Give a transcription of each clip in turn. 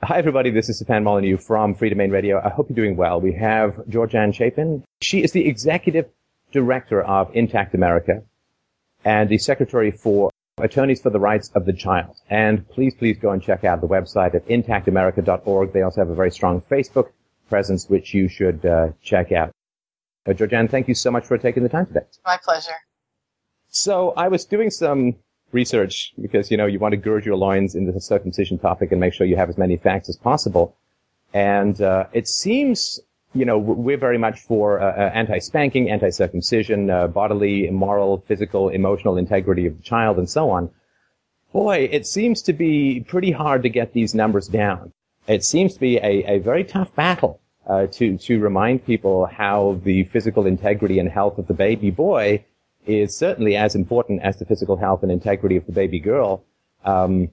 Hi, everybody. This is Stefan Molyneux from Freedomain Radio. I hope you're doing well. We have Georganne Chapin. She is the executive director of Intact America and the secretary for Attorneys for the Rights of the Child. And please, please go and check out the website at intactamerica.org. They also have a very strong Facebook presence, which you should uh, check out. Uh, Georgianne, thank you so much for taking the time today. My pleasure. So I was doing some research because, you know, you want to gird your loins in the circumcision topic and make sure you have as many facts as possible. And uh, it seems, you know, we're very much for uh, uh, anti-spanking, anti-circumcision, uh, bodily, moral, physical, emotional integrity of the child, and so on. Boy, it seems to be pretty hard to get these numbers down. It seems to be a, a very tough battle uh, to to remind people how the physical integrity and health of the baby boy is certainly as important as the physical health and integrity of the baby girl. Um,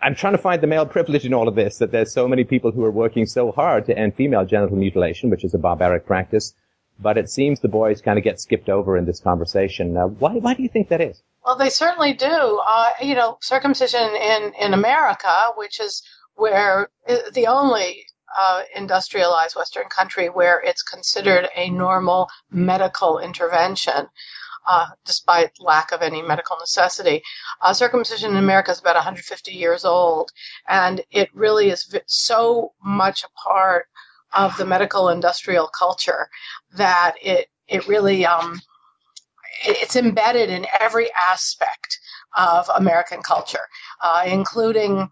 I'm trying to find the male privilege in all of this, that there's so many people who are working so hard to end female genital mutilation, which is a barbaric practice, but it seems the boys kind of get skipped over in this conversation. Uh, why, why do you think that is? Well, they certainly do. Uh, you know, circumcision in, in America, which is where uh, the only uh, industrialized Western country where it's considered a normal medical intervention uh, despite lack of any medical necessity. Uh, circumcision in America is about 150 years old, and it really is so much a part of the medical industrial culture that it it really um, it's embedded in every aspect of American culture, uh, including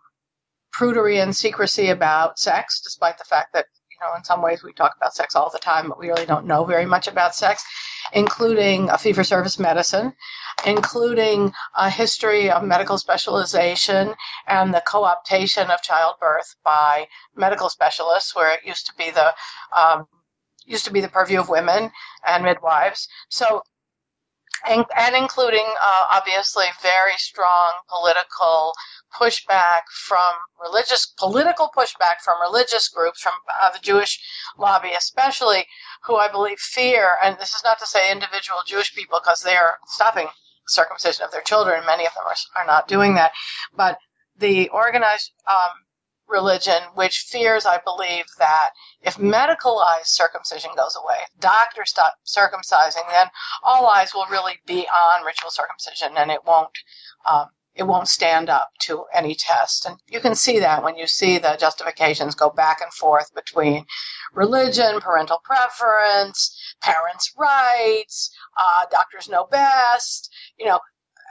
prudery and secrecy about sex, despite the fact that you know in some ways we talk about sex all the time, but we really don't know very much about sex including a fee for service medicine, including a history of medical specialization and the co optation of childbirth by medical specialists, where it used to be the um, used to be the purview of women and midwives. So and, and including uh, obviously very strong political pushback from religious political pushback from religious groups from uh, the Jewish lobby especially who I believe fear and this is not to say individual Jewish people because they are stopping circumcision of their children. Many of them are, are not doing that. But the organized um, religion which fears, I believe, that if medicalized circumcision goes away, doctors stop circumcising, then all eyes will really be on ritual circumcision, and it won't. Um, it won't stand up to any test. And you can see that when you see the justifications go back and forth between religion, parental preference, parents' rights, uh, doctors know best. You know,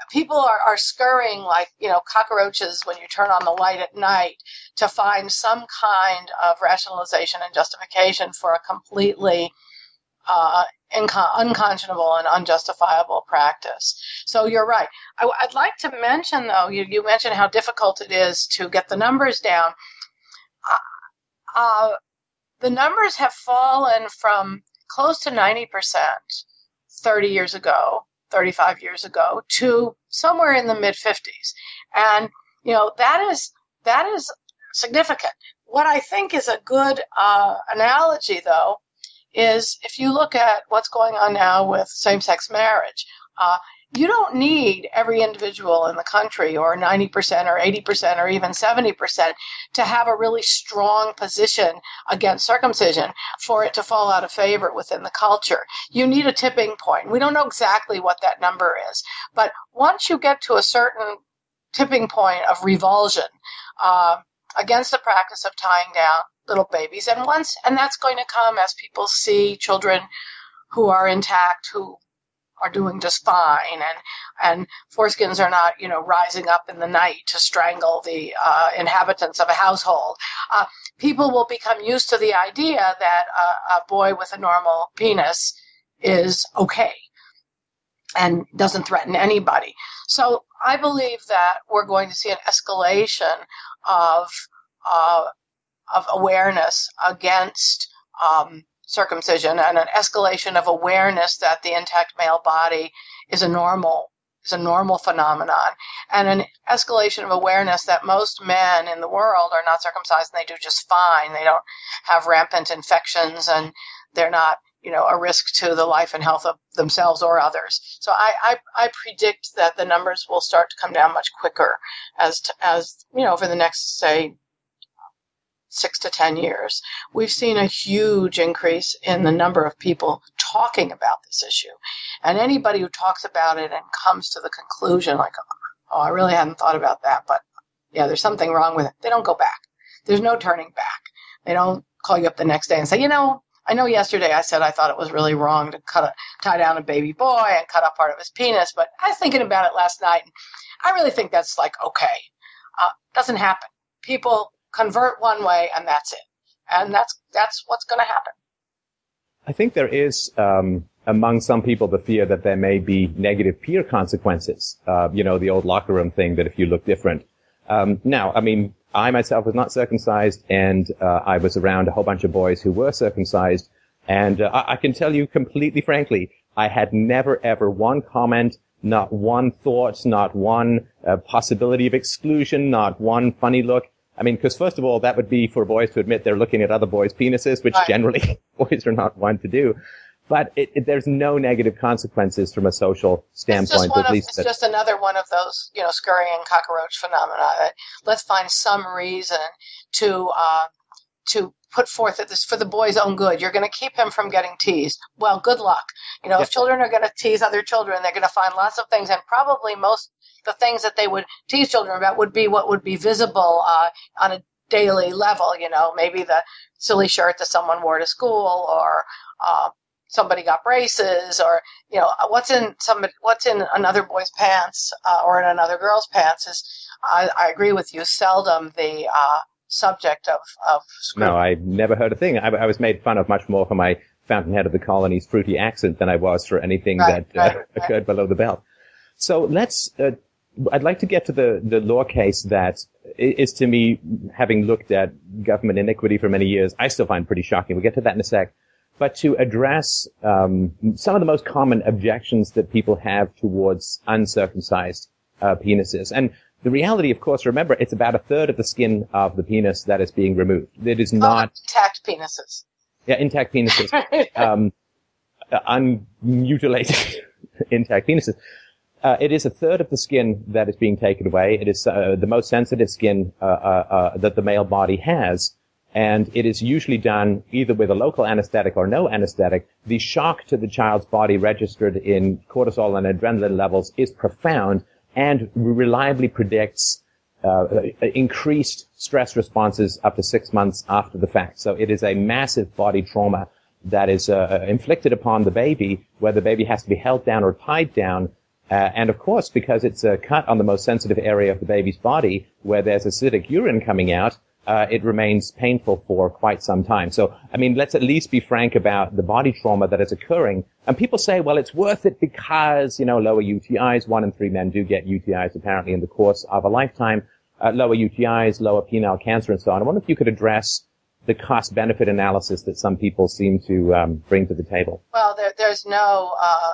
people are, are scurrying like, you know, cockroaches when you turn on the light at night to find some kind of rationalization and justification for a completely uh, inco- unconscionable and unjustifiable practice. So you're right. I, would like to mention, though, you, you, mentioned how difficult it is to get the numbers down. Uh, uh, the numbers have fallen from close to 90% 30 years ago 35 years ago to somewhere in the mid 50s. And, you know, that is, that is significant. What I think is a good uh, analogy, though, is if you look at what's going on now with same sex marriage, uh, you don't need every individual in the country or 90% or 80% or even 70% to have a really strong position against circumcision for it to fall out of favor within the culture. You need a tipping point. We don't know exactly what that number is, but once you get to a certain tipping point of revulsion uh, against the practice of tying down little babies, and once, and that's going to come as people see children who are intact, who are doing just fine. And and foreskins are not you know rising up in the night to strangle the uh, inhabitants of a household. Uh, people will become used to the idea that a, a boy with a normal penis is okay and doesn't threaten anybody. So i believe that we're going to see an escalation of uh, of awareness against um, circumcision and an escalation of awareness that the intact male body is a normal is a normal phenomenon. And an escalation of awareness that most men in the world are not circumcised and they do just fine. They don't have rampant infections and they're not you know a risk to the life and health of themselves or others. So i i, I predict that the numbers will start to come down much quicker as to, as you know over the next say six to 10 years, we've seen a huge increase in the number of people talking about this issue. And anybody who talks about it and comes to the conclusion, like, oh, I really hadn't thought about that, but yeah, there's something wrong with it, they don't go back. There's no turning back. They don't call you up the next day and say, you know, I know yesterday I said I thought it was really wrong to cut a, tie down a baby boy and cut off part of his penis, but I was thinking about it last night. And I really think that's like okay. Uh, doesn't happen. People convert one way and that's it, and that's that's what's going to happen. I think there is um, among some people the fear that there may be negative peer consequences. Uh, you know, the old locker room thing that if you look different. Um, now, I mean, I myself was not circumcised, and uh, I was around a whole bunch of boys who were circumcised, and uh, I-, I can tell you completely frankly, I had never ever one comment not one thought, not one uh, possibility of exclusion, not one funny look. I mean, because first of all, that would be for boys to admit they're looking at other boys' penises, which right. generally boys are not one to do. But it, it, there's no negative consequences from a social standpoint. at of, least it's that, just another one of those, you know, scurrying cockroach phenomena. That let's find some reason to uh, to put forth that this for the boy's own good. You're going to keep him from getting teased. Well, good luck. You know, yeah. if children are going to tease other children, they're going to find lots of things, and probably most the things that they would tease children about would be what would be visible uh, on a daily level. You know, maybe the silly shirt that someone wore to school, or uh, somebody got braces, or you know, what's in somebody, what's in another boy's pants uh, or in another girl's pants is. I, I agree with you. Seldom the uh, subject of, of No, I never heard a thing. I, I, was made fun of much more for my Fountainhead of the Colony's fruity accent than I was for anything right, that uh, right, uh, right. occurred below the belt. So let's, uh, I'd like to get to the, the law case that is to me, having looked at government iniquity for many years, I still find pretty shocking. We'll get to that in a sec. But to address um, some of the most common objections that people have towards uncircumcised uh, penises. And the reality, of course, remember, it's about a third of the skin of the penis that is being removed. It is not oh, intact penises. Yeah, intact penises, um, unmutilated intact penises. Uh, it is a third of the skin that is being taken away. It is uh, the most sensitive skin uh, uh, uh, that the male body has, and it is usually done either with a local anesthetic or no anesthetic. The shock to the child's body registered in cortisol and adrenaline levels is profound, and reliably predicts uh, increased stress responses up to six months after the fact. So it is a massive body trauma that is uh, inflicted upon the baby, where the baby has to be held down or tied down. Uh, and of course, because it's a cut on the most sensitive area of the baby's body, where there's acidic urine coming out, uh, it remains painful for quite some time. So, I mean, let's at least be frank about the body trauma that is occurring. And people say, well, it's worth it because, you know, lower UTIs, one in three men do get UTIs apparently in the course of a lifetime, uh, lower UTIs, lower penile cancer and so on. I wonder if you could address the cost benefit analysis that some people seem to um, bring to the table. Well, there, there's no uh,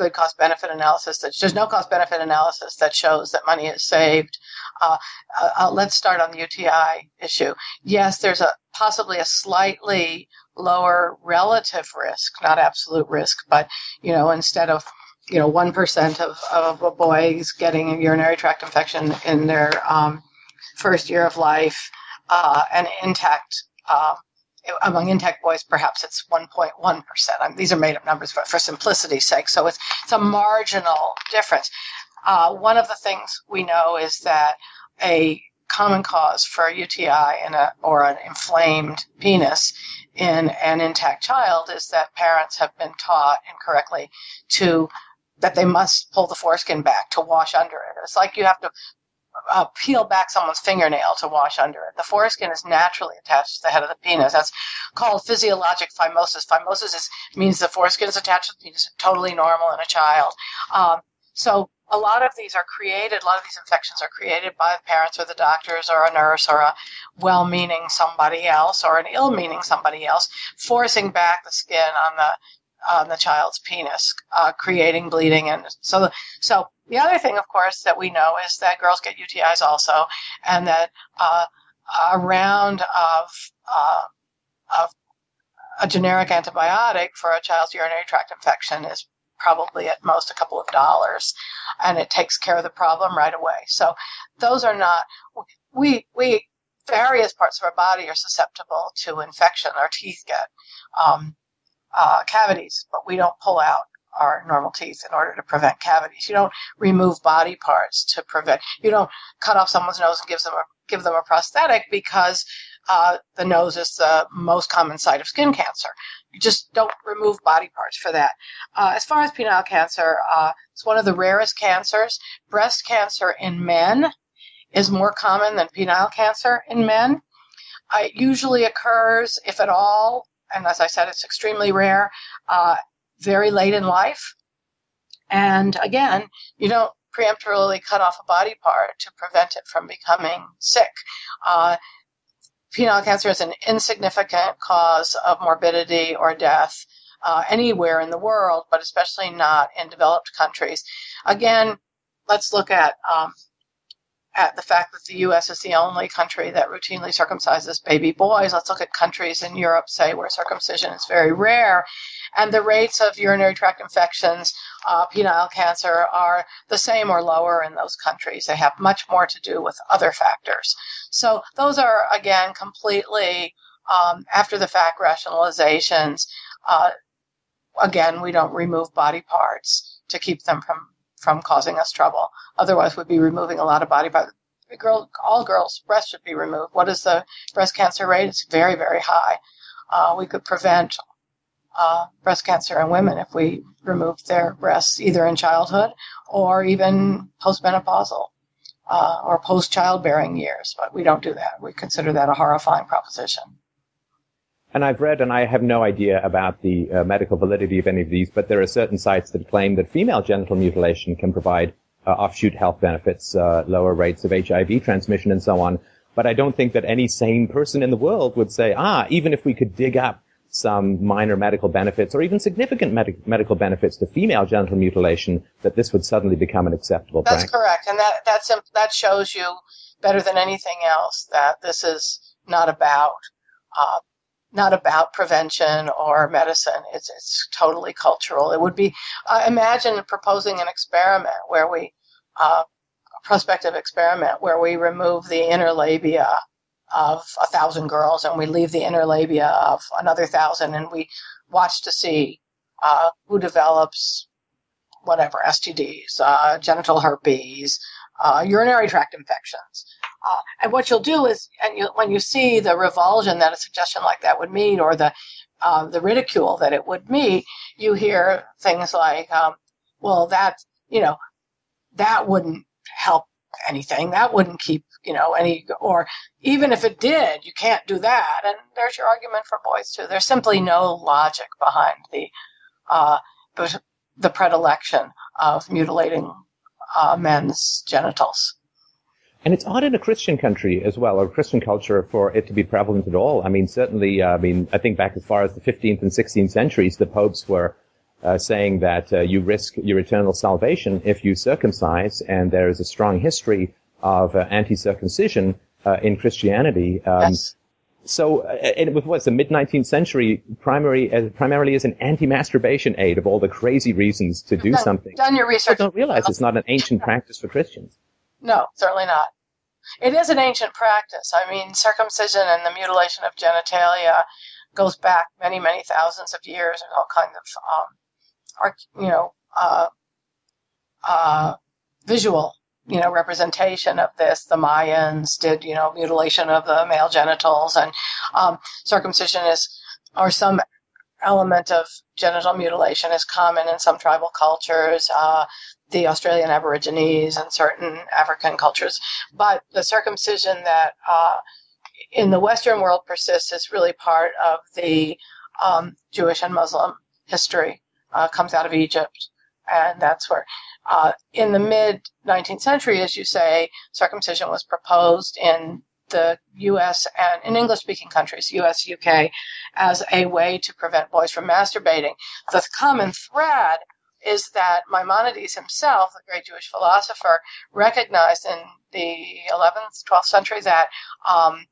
good cost benefit analysis. That, there's no cost benefit analysis that shows that money is saved. Uh, uh, uh let's start on the UTI issue. Yes, there's a possibly a slightly lower relative risk, not absolute risk, but you know, instead of you know one percent of of a boys getting a urinary tract infection in their um, first year of life, uh, an intact uh, among intact boys, perhaps it's 1.1%. these are made up numbers for, for simplicity's sake, so it's, it's a marginal difference. Uh, one of the things we know is that a common cause for a UTI in a, or an inflamed penis in an intact child is that parents have been taught incorrectly to that they must pull the foreskin back to wash under it. It's like you have to uh, peel back someone's fingernail to wash under it. The foreskin is naturally attached to the head of the penis. That's called physiologic phimosis. Phimosis is, means the foreskin is attached to the penis, totally normal in a child. Um, so a lot of these are created, a lot of these infections are created by the parents or the doctors or a nurse or a well-meaning somebody else or an ill-meaning somebody else forcing back the skin on the on the child's penis, uh, creating bleeding. And so, so the other thing, of course, that we know is that girls get UTIs also, and that uh, a round of uh, of a generic antibiotic for a child's urinary tract infection is probably at most a couple of dollars, and it takes care of the problem right away. So those are not we we various parts of our body are susceptible to infection. Our teeth get um, uh, cavities, but we don't pull out our normal teeth in order to prevent cavities. You don't remove body parts to prevent. You don't cut off someone's nose and give them a give them a prosthetic because uh, the nose is the most common site of skin cancer. You just don't remove body parts for that. Uh, as far as penile cancer, uh, it's one of the rarest cancers. Breast cancer in men is more common than penile cancer in men. Uh, it usually occurs, if at all, and as I said, it's extremely rare, uh, very late in life. And again, you don't preemptively cut off a body part to prevent it from becoming sick. Uh, penile cancer is an insignificant cause of morbidity or death uh, anywhere in the world, but especially not in developed countries. Again, let's look at um, at the fact that the U.S. is the only country that routinely circumcises baby boys. Let's look at countries in Europe, say, where circumcision is very rare, and the rates of urinary tract infections, uh, penile cancer, are the same or lower in those countries. They have much more to do with other factors. So those are again completely um, after the fact rationalizations. Uh, again, we don't remove body parts to keep them from from causing us trouble. Otherwise, we'd be removing a lot of body parts. Girl, all girls' breasts should be removed. What is the breast cancer rate? It's very, very high. Uh, we could prevent uh, breast cancer in women if we removed their breasts either in childhood or even postmenopausal uh, or post childbearing years. But we don't do that. We consider that a horrifying proposition. And I've read, and I have no idea about the uh, medical validity of any of these, but there are certain sites that claim that female genital mutilation can provide uh, offshoot health benefits, uh, lower rates of HIV transmission, and so on. But I don't think that any sane person in the world would say, ah, even if we could dig up some minor medical benefits or even significant med- medical benefits to female genital mutilation, that this would suddenly become an acceptable That's practice. That's correct, and that that's that shows you better than anything else that this is not about uh, not about prevention or medicine. It's it's totally cultural. It would be uh, imagine proposing an experiment where we uh, a prospective experiment where we remove the inner labia of a thousand girls and we leave the inner labia of another thousand and we watch to see uh, who develops whatever STDs, uh, genital herpes, uh, urinary tract infections. Uh, and what you'll do is, and you, when you see the revulsion that a suggestion like that would mean, or the uh, the ridicule that it would meet, you hear things like, um, "Well, that you know, that wouldn't help anything. That wouldn't keep you know any, or even if it did, you can't do that." And there's your argument for boys too. There's simply no logic behind the uh, the predilection of mutilating uh, men's genitals. And it's odd in a Christian country as well, or Christian culture, for it to be prevalent at all. I mean, certainly, uh, I mean, I think back as far as the 15th and 16th centuries, the popes were uh, saying that uh, you risk your eternal salvation if you circumcise, and there is a strong history of uh, anti-circumcision uh, in Christianity. Um, yes. So, uh, it was the mid 19th century primary, uh, primarily as an anti-masturbation aid of all the crazy reasons to do done, something. Done your research. I don't realize it's not an ancient practice for Christians. No, certainly not. It is an ancient practice. I mean, circumcision and the mutilation of genitalia goes back many, many thousands of years, and all kinds of, um, you know, uh, uh, visual, you know, representation of this. The Mayans did, you know, mutilation of the male genitals, and um, circumcision is, or some element of genital mutilation is common in some tribal cultures. Uh, the Australian Aborigines and certain African cultures. But the circumcision that uh, in the Western world persists is really part of the um, Jewish and Muslim history, uh, comes out of Egypt. And that's where, uh, in the mid 19th century, as you say, circumcision was proposed in the US and in English speaking countries, US, UK, as a way to prevent boys from masturbating. The common thread is that Maimonides himself, the great Jewish philosopher, recognized in the 11th, 12th century that um,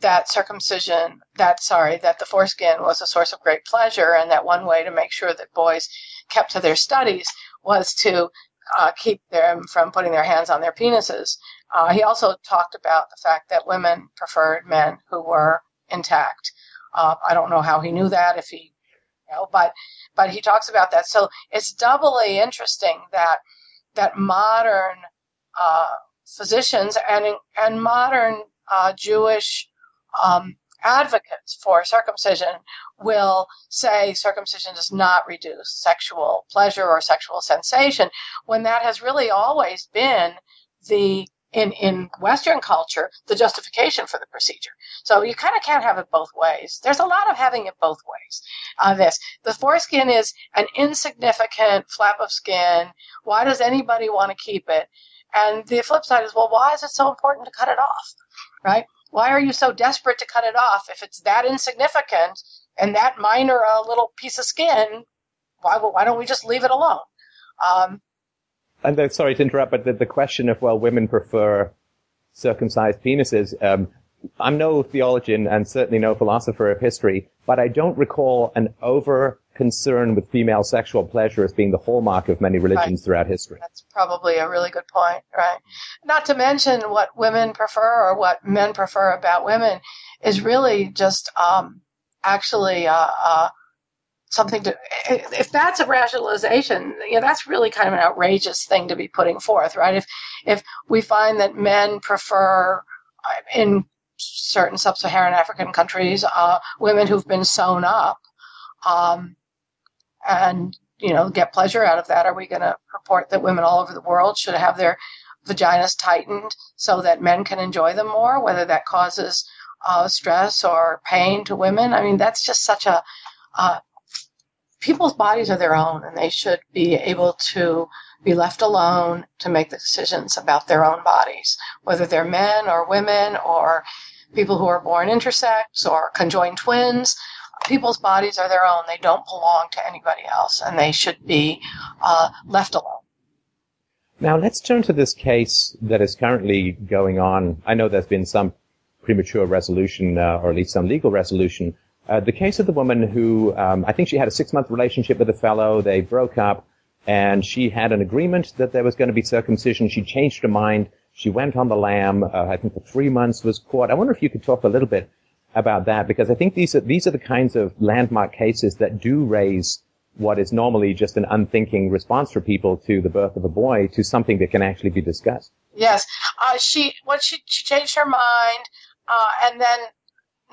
that circumcision, that sorry, that the foreskin was a source of great pleasure, and that one way to make sure that boys kept to their studies was to uh, keep them from putting their hands on their penises. Uh, he also talked about the fact that women preferred men who were intact. Uh, I don't know how he knew that, if he, you know, but but he talks about that. So it's doubly interesting that that modern uh, physicians and and modern uh, Jewish um, advocates for circumcision will say circumcision does not reduce sexual pleasure or sexual sensation, when that has really always been the in, in Western culture, the justification for the procedure. So you kind of can't have it both ways. There's a lot of having it both ways. Uh, this the foreskin is an insignificant flap of skin. Why does anybody want to keep it? And the flip side is, well, why is it so important to cut it off? Right? Why are you so desperate to cut it off if it's that insignificant and that minor a little piece of skin? Why why don't we just leave it alone? Um, and then, sorry to interrupt, but the, the, question of well, women prefer circumcised penises. Um, I'm no theologian and certainly no philosopher of history, but I don't recall an over concern with female sexual pleasure as being the hallmark of many religions right. throughout history. That's probably a really good point, right? Not to mention what women prefer or what men prefer about women is really just um, actually uh, uh, something to. If that's a rationalization, you know, that's really kind of an outrageous thing to be putting forth, right? If if we find that men prefer uh, in certain sub-Saharan African countries uh, women who've been sewn up. Um, and you know get pleasure out of that? Are we going to purport that women all over the world should have their vaginas tightened so that men can enjoy them more, whether that causes uh, stress or pain to women? I mean, that's just such a uh, people's bodies are their own, and they should be able to be left alone to make the decisions about their own bodies, whether they're men or women or people who are born intersex or conjoined twins people's bodies are their own. They don't belong to anybody else, and they should be uh, left alone. Now let's turn to this case that is currently going on. I know there's been some premature resolution, uh, or at least some legal resolution. Uh, the case of the woman who, um, I think she had a six-month relationship with a fellow. They broke up, and she had an agreement that there was going to be circumcision. She changed her mind. She went on the lam. Uh, I think for three months was caught. I wonder if you could talk a little bit about that because I think these are, these are the kinds of landmark cases that do raise what is normally just an unthinking response for people to the birth of a boy to something that can actually be discussed. Yes, uh, she when she she changed her mind, uh, and then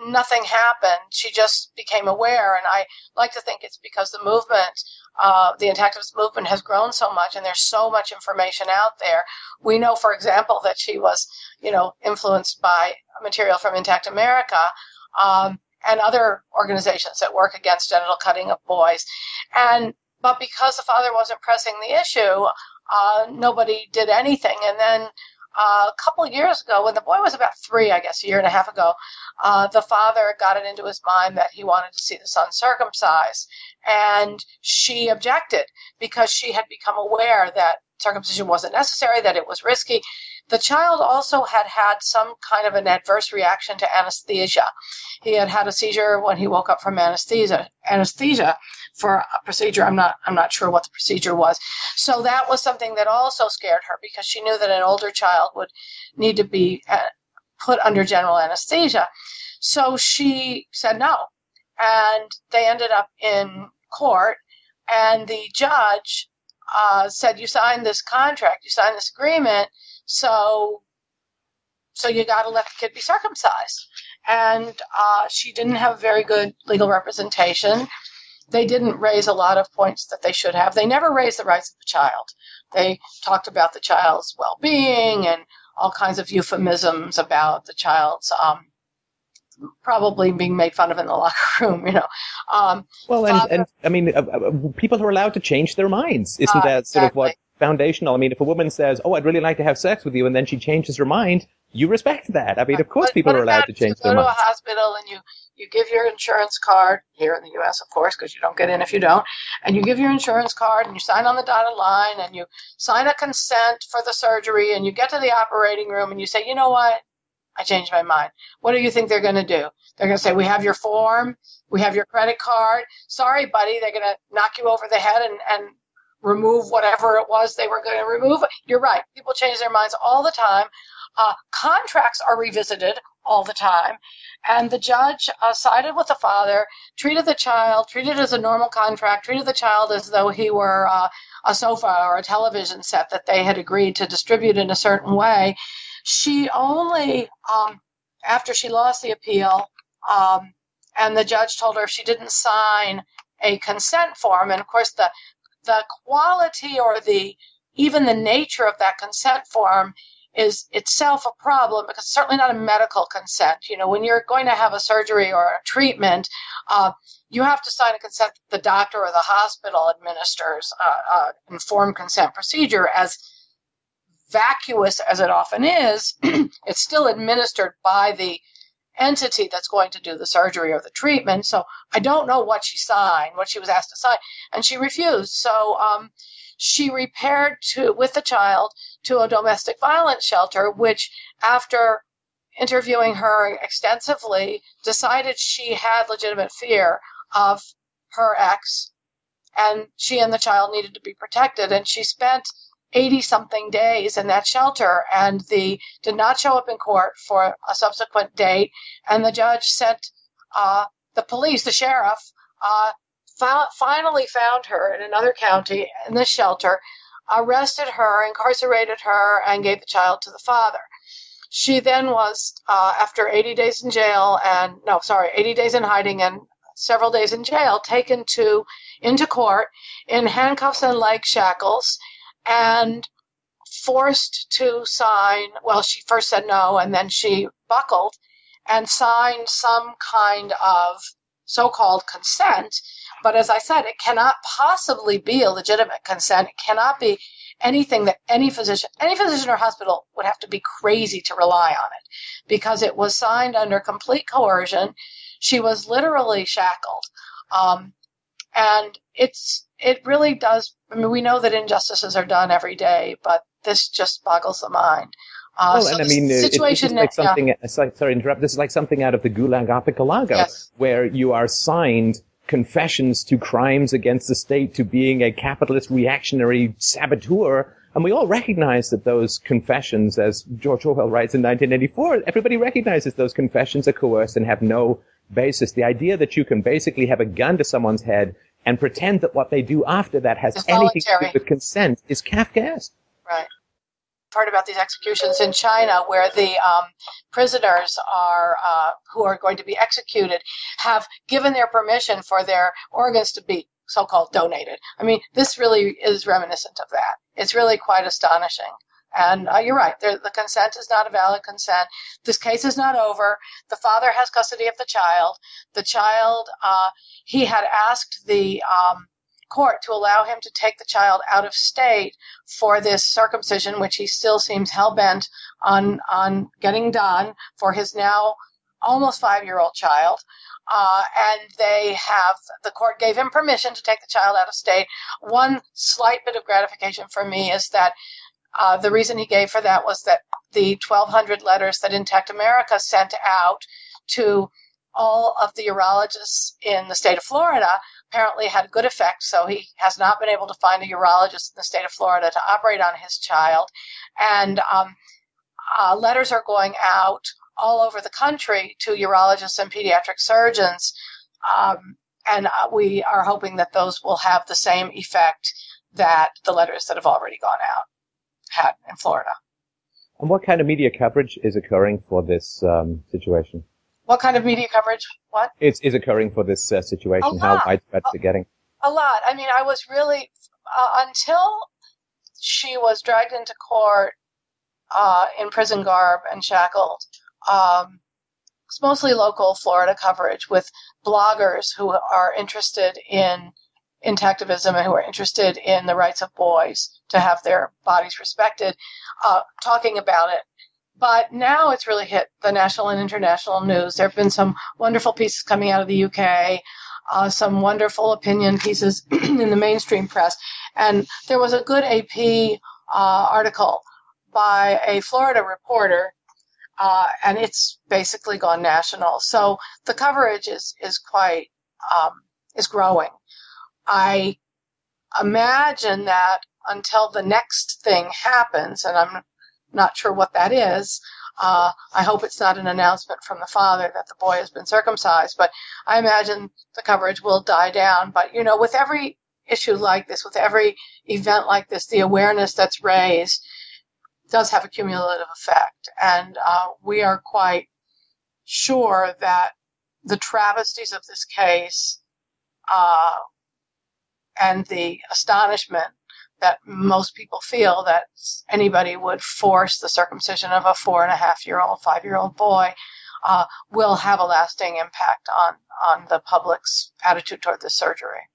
nothing happened. She just became aware, and I like to think it's because the movement, uh, the intactivist movement, has grown so much, and there's so much information out there. We know, for example, that she was, you know, influenced by material from Intact America, um, and other organizations that work against genital cutting of boys. And but because the father wasn't pressing the issue, uh, nobody did anything. And then uh, a couple years ago, when the boy was about three, I guess a year and a half ago, uh, the father got it into his mind that he wanted to see the son circumcised, and she objected because she had become aware that circumcision wasn't necessary, that it was risky, the child also had had some kind of an adverse reaction to anesthesia. He had had a seizure when he woke up from anesthesia. Anesthesia for a procedure. I'm not. I'm not sure what the procedure was. So that was something that also scared her because she knew that an older child would need to be uh, put under general anesthesia. So she said no, and they ended up in court, and the judge uh, said, "You signed this contract. You signed this agreement." So, so you got to let the kid be circumcised. And uh, she didn't have very good legal representation. They didn't raise a lot of points that they should have. They never raised the rights of the child. They talked about the child's well-being and all kinds of euphemisms about the child's um, probably being made fun of in the locker room, you know. Um, well, and, and I mean, uh, uh, people are allowed to change their minds. Isn't uh, that sort exactly. of what foundational. I mean, if a woman says, "Oh, I'd really like to have sex with you," and then she changes her mind, you respect that. I mean, of course, people are allowed to change their mind. You go to a hospital and you you give your insurance card here in the U.S., of course, because you don't get in if you don't, and you give your insurance card and you sign on the dotted line and you sign a consent for the surgery and you get to the operating room and you say, "You know what? I changed my mind." What do you think they're going to do? They're going to say, "We have your form, we have your credit card. Sorry, buddy, they're going to knock you over the head and and remove whatever it was they were going to remove. You're right. People change their minds all the time. Uh, contracts are revisited all the time. And the judge uh, sided with the father, treated the child, treated as a normal contract, treated the child as though he were uh, a sofa or a television set that they had agreed to distribute in a certain way. She only, um, after she lost the appeal, um, and the judge told her if she didn't sign a consent form, and of course the the quality or the even the nature of that consent form is itself a problem because it's certainly not a medical consent. You know, when you're going to have a surgery or a treatment, uh, you have to sign a consent that the doctor or the hospital administers uh, uh, informed consent procedure as vacuous as it often is, it's still administered by the entity that's going to do the surgery or the treatment. So I don't know what she signed, what she was asked to sign, and she refused. So um, she repaired to with the child to a domestic violence shelter, which after interviewing her extensively decided she had legitimate fear of her ex and she and the child needed to be protected and she spent 80 something days in that shelter and the did not show up in court for a subsequent date and the judge sent uh, the police the sheriff uh, fi- finally found her in another county in this shelter arrested her incarcerated her and gave the child to the father. She then was uh, after 80 days in jail and no sorry 80 days in hiding and several days in jail taken to into court in handcuffs and leg shackles and forced to sign. Well, she first said no, and then she buckled and signed some kind of so called consent. But as I said, it cannot possibly be a legitimate consent. It cannot be anything that any physician, any physician or hospital would have to be crazy to rely on it because it was signed under complete coercion. She was literally shackled. Um, and it's it really does. I mean, we know that injustices are done every day, but this just boggles the mind. Uh, well, so and I mean, situation it's like something. Yeah. Sorry, interrupt. This is like something out of the Gulag Archipelago, yes. where you are signed confessions to crimes against the state, to being a capitalist reactionary saboteur. And we all recognize that those confessions, as George Orwell writes in 1984, everybody recognizes those confessions are coerced and have no basis. The idea that you can basically have a gun to someone's head and pretend that what they do after that has it's anything voluntary. to do with consent is Kafkaesque. Right. Part about these executions in China, where the um, prisoners are uh, who are going to be executed have given their permission for their organs to be so-called donated. I mean, this really is reminiscent of that. It's really quite astonishing. And uh, you're right. the consent is not a valid consent. This case is not over. The father has custody of the child. The child, uh, he had asked the um, court to allow him to take the child out of state for this circumcision, which he still seems hell bent on on getting done for his now almost five year old child. Uh, and they have the court gave him permission to take the child out of state. One slight bit of gratification for me is that uh, the reason he gave for that was that the 1,200 letters that Intact America sent out to all of the urologists in the state of Florida apparently had a good effect. So he has not been able to find a urologist in the state of Florida to operate on his child. And um, uh, letters are going out all over the country to urologists and pediatric surgeons. Um, and uh, we are hoping that those will have the same effect that the letters that have already gone out had in Florida. And what kind of media coverage is occurring for this um, situation? What kind of media coverage? What? It's is occurring for this uh, situation. How widespread is it getting? A lot. I mean, I was really uh, until she was dragged into court uh, in prison garb and shackled. Um, it's mostly local Florida coverage with bloggers who are interested in intactivism and who are interested in the rights of boys to have their bodies respected, uh, talking about it. But now it's really hit the national and international news. There have been some wonderful pieces coming out of the UK, uh, some wonderful opinion pieces in the mainstream press, and there was a good AP uh, article by a Florida reporter uh, and it's basically gone national. So the coverage is is quite um, is growing. I imagine that until the next thing happens, and I'm not sure what that is. Uh, I hope it's not an announcement from the father that the boy has been circumcised, but I imagine the coverage will die down. But, you know, with every issue like this, with every event like this, the awareness that's raised does have a cumulative effect. And uh, we are quite sure that the travesties of this case uh, and the astonishment that most people feel that anybody would force the circumcision of a four and a half year old, five year old boy uh, will have a lasting impact on, on the public's attitude toward the surgery.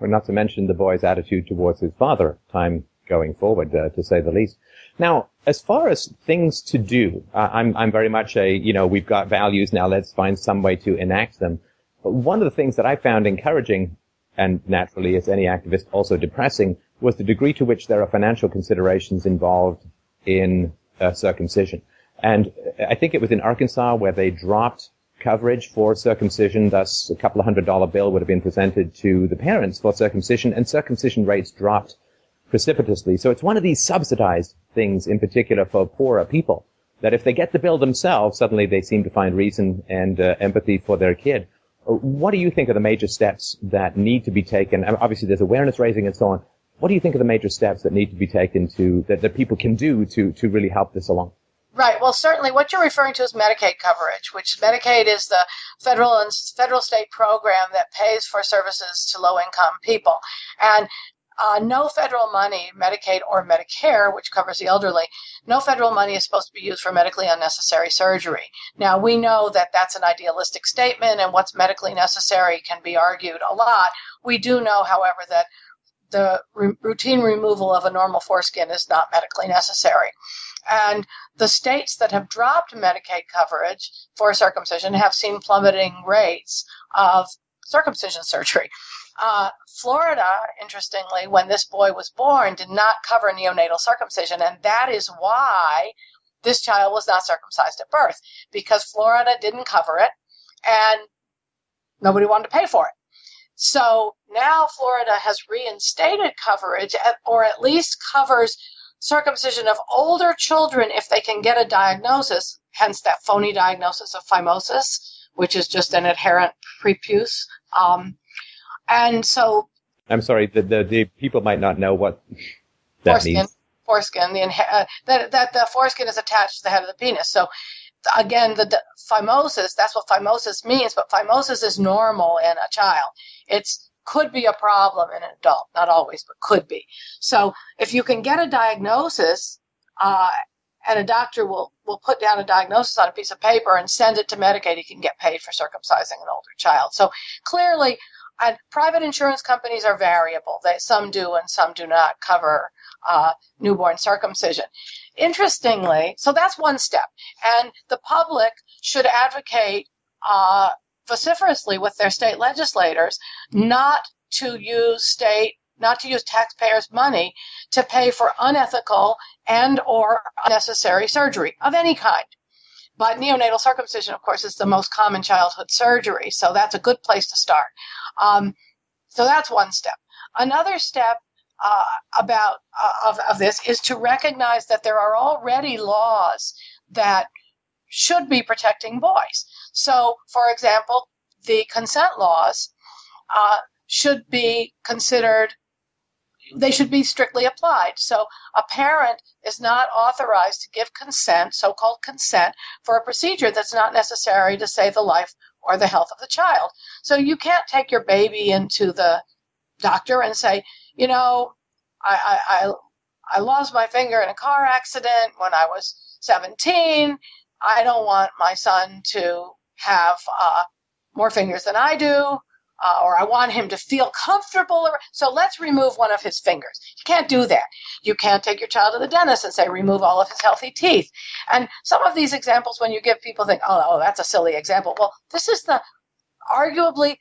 Or not to mention the boy's attitude towards his father, time going forward, uh, to say the least. Now, as far as things to do, uh, I'm, I'm very much a, you know, we've got values now, let's find some way to enact them. But one of the things that I found encouraging, and naturally as any activist also depressing, was the degree to which there are financial considerations involved in uh, circumcision. And I think it was in Arkansas where they dropped coverage for circumcision, thus a couple of hundred dollar bill would have been presented to the parents for circumcision, and circumcision rates dropped precipitously. So it's one of these subsidized things in particular for poorer people that if they get the bill themselves, suddenly they seem to find reason and uh, empathy for their kid. What do you think are the major steps that need to be taken? Obviously, there's awareness raising and so on. What do you think are the major steps that need to be taken to that, that people can do to to really help this along? Right. Well, certainly what you're referring to is Medicaid coverage, which Medicaid is the federal and federal state program that pays for services to low income people. And uh, no federal money, Medicaid or Medicare, which covers the elderly, no federal money is supposed to be used for medically unnecessary surgery. Now, we know that that's an idealistic statement, and what's medically necessary can be argued a lot. We do know, however, that the routine removal of a normal foreskin is not medically necessary. And the states that have dropped Medicaid coverage for circumcision have seen plummeting rates of circumcision surgery. Uh, Florida, interestingly, when this boy was born, did not cover neonatal circumcision, and that is why this child was not circumcised at birth because Florida didn't cover it, and nobody wanted to pay for it. So now Florida has reinstated coverage, or at least covers circumcision of older children if they can get a diagnosis, hence that phony diagnosis of phimosis, which is just an adherent prepuce. Um, and so. I'm sorry, the, the, the people might not know what that foreskin, means. Foreskin, the, uh, that, that the foreskin is attached to the head of the penis. So again, the, the phimosis, that's what phimosis means, but phimosis is normal in a child. It's could be a problem in an adult, not always, but could be. So if you can get a diagnosis, uh, and a doctor will, will put down a diagnosis on a piece of paper and send it to Medicaid, he can get paid for circumcising an older child. So clearly, private insurance companies are variable. They, some do and some do not cover uh, newborn circumcision. Interestingly, so that's one step. And the public should advocate uh, vociferously with their state legislators not to use state not to use taxpayers' money to pay for unethical and or unnecessary surgery of any kind. But neonatal circumcision, of course, is the most common childhood surgery, so that's a good place to start. Um, so that's one step. Another step uh, about uh, of, of this is to recognize that there are already laws that should be protecting boys. So, for example, the consent laws uh, should be considered they should be strictly applied. So a parent is not authorized to give consent, so-called consent, for a procedure that's not necessary to save the life or the health of the child. So you can't take your baby into the doctor and say, you know, I, I, I lost my finger in a car accident when I was 17. I don't want my son to have uh, more fingers than I do, uh, or I want him to feel comfortable. So let's remove one of his fingers. You can't do that. You can't take your child to the dentist and say remove all of his healthy teeth. And some of these examples, when you give people think, oh, oh, that's a silly example. Well, this is the arguably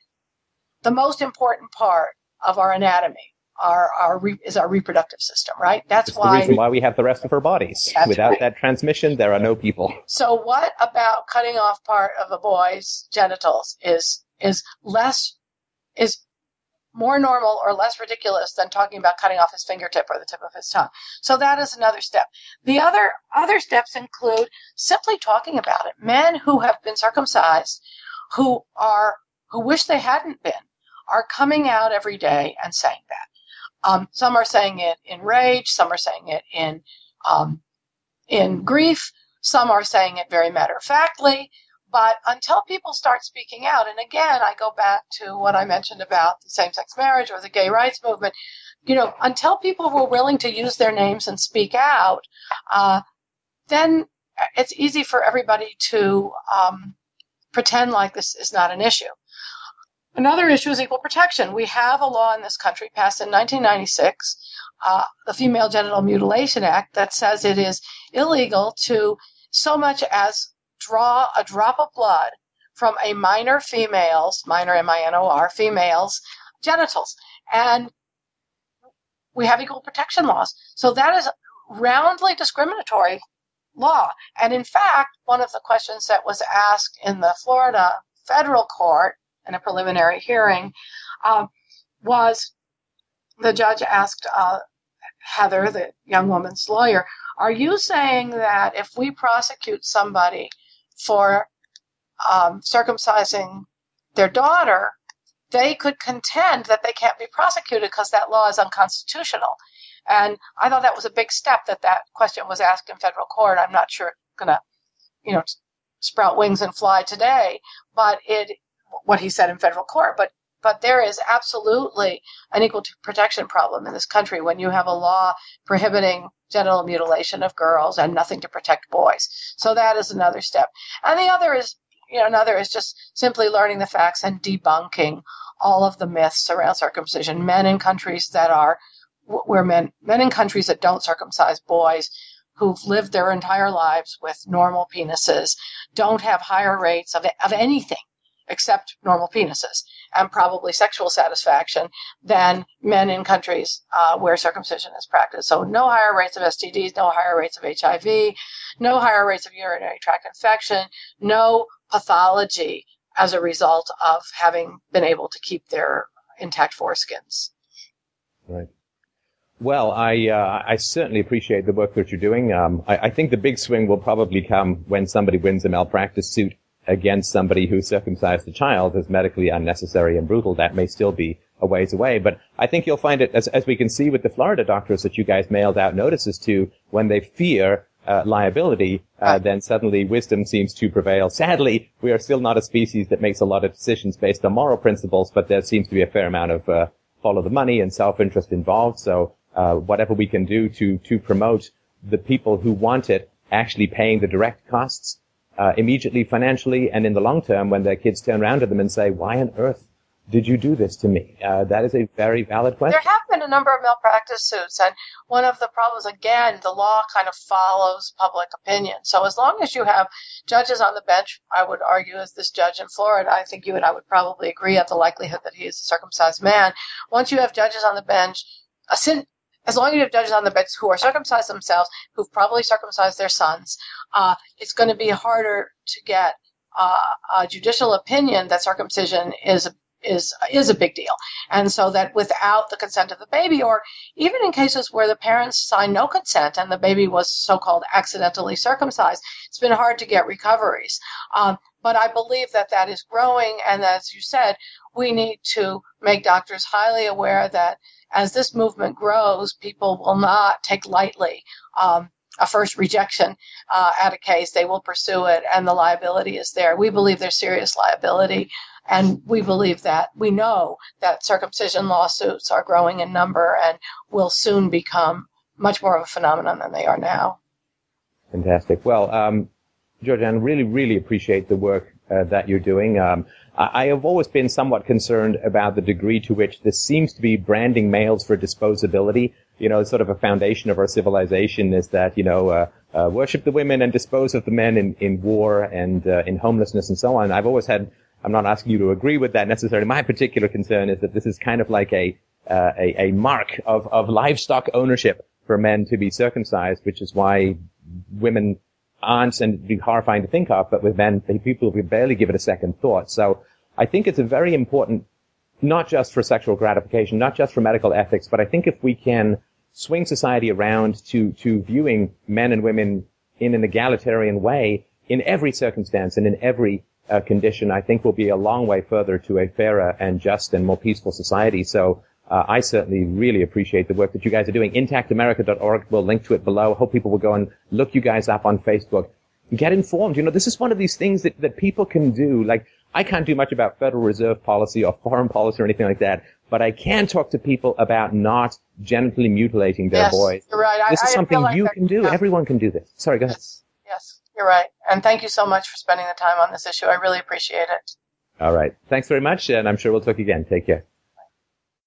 the most important part of our anatomy our, our re, is our reproductive system, right? That's it's why the reason why we have the rest of our bodies. Without right. that transmission, there are no people. So, what about cutting off part of a boy's genitals is is less is more normal or less ridiculous than talking about cutting off his fingertip or the tip of his tongue. So that is another step. The other other steps include simply talking about it. Men who have been circumcised, who are who wish they hadn't been, are coming out every day and saying that. Um, some are saying it in rage, some are saying it in um, in grief, some are saying it very matter of factly. But until people start speaking out, and again, I go back to what I mentioned about the same sex marriage or the gay rights movement, you know, until people were willing to use their names and speak out, uh, then it's easy for everybody to um, pretend like this is not an issue. Another issue is equal protection. We have a law in this country passed in 1996, uh, the Female Genital Mutilation Act, that says it is illegal to so much as draw a drop of blood from a minor female's, minor M-I-N-O-R, female's genitals. And we have equal protection laws. So that is roundly discriminatory law. And in fact, one of the questions that was asked in the Florida federal court in a preliminary hearing uh, was the judge asked uh, Heather, the young woman's lawyer, are you saying that if we prosecute somebody for um, circumcising their daughter, they could contend that they can't be prosecuted because that law is unconstitutional. And I thought that was a big step that that question was asked in federal court. I'm not sure it's going to, you know, sprout wings and fly today, but it, what he said in federal court, but but there is absolutely an equal protection problem in this country when you have a law prohibiting genital mutilation of girls and nothing to protect boys. So that is another step. And the other is, you know, another is just simply learning the facts and debunking all of the myths around circumcision. Men in countries that are, where men, men in countries that don't circumcise boys who've lived their entire lives with normal penises don't have higher rates of, of anything except normal penises and probably sexual satisfaction than men in countries uh, where circumcision is practiced. So no higher rates of STDs, no higher rates of HIV, no higher rates of urinary tract infection, no pathology as a result of having been able to keep their intact foreskins. Right. Well, I uh, I certainly appreciate the work that you're doing. Um, I, I, think the big swing will probably come when somebody wins a malpractice suit against somebody who circumcised a child as medically unnecessary and brutal. That may still be a ways away, but I think you'll find it, as, as we can see with the Florida doctors that you guys mailed out notices to, when they fear uh, liability, uh, then suddenly wisdom seems to prevail. Sadly, we are still not a species that makes a lot of decisions based on moral principles, but there seems to be a fair amount of uh, follow the money and self-interest involved. So uh, whatever we can do to to promote the people who want it actually paying the direct costs uh, immediately financially and in the long term when their kids turn around to them and say, why on earth did you do this to me? Uh, that is a very valid question. There have been a number of malpractice suits, and one of the problems, again, the law kind of follows public opinion. So as long as you have judges on the bench, I would argue, as this judge in Florida, I think you and I would probably agree at the likelihood that he is a circumcised man. Once you have judges on the bench, a sin, as long as you have judges on the bench who are circumcised themselves, who've probably circumcised their sons, uh, it's going to be harder to get uh, a judicial opinion that circumcision is a is is a big deal, and so that without the consent of the baby, or even in cases where the parents signed no consent and the baby was so-called accidentally circumcised, it's been hard to get recoveries. Um, but I believe that that is growing, and as you said, we need to make doctors highly aware that as this movement grows, people will not take lightly um, a first rejection uh, at a case. They will pursue it, and the liability is there. We believe there's serious liability, and we believe that we know that circumcision lawsuits are growing in number and will soon become much more of a phenomenon than they are now. Fantastic. Well, um, Georganne, really, really appreciate the work uh, that you're doing. Um, I have always been somewhat concerned about the degree to which this seems to be branding males for disposability. You know, sort of a foundation of our civilization is that, you know, uh, uh, worship the women and dispose of the men in, in war and uh, in homelessness and so on. I've always had, I'm not asking you to agree with that necessarily. My particular concern is that this is kind of like a, uh, a, a mark of, of livestock ownership for men to be circumcised, which is why women aren't and it'd be horrifying to think of, but with men, people would barely give it a second thought. So I think it's a very important not just for sexual gratification, not just for medical ethics, but I think if we can swing society around to, to viewing men and women in an egalitarian way in every circumstance and in every uh, condition, I think we'll be a long way further to a fairer and just and more peaceful society. So uh, I certainly really appreciate the work that you guys are doing. Intactamerica.org. We'll link to it below. I hope people will go and look you guys up on Facebook. Get informed. You know, this is one of these things that, that people can do. Like, I can't do much about Federal Reserve policy or foreign policy or anything like that, but I can talk to people about not genitally mutilating their yes, boys. You're right. This I, is something like you can do. Everyone can do this. Sorry, go ahead. Yes, yes, you're right. And thank you so much for spending the time on this issue. I really appreciate it. All right. Thanks very much, and I'm sure we'll talk again. Take care.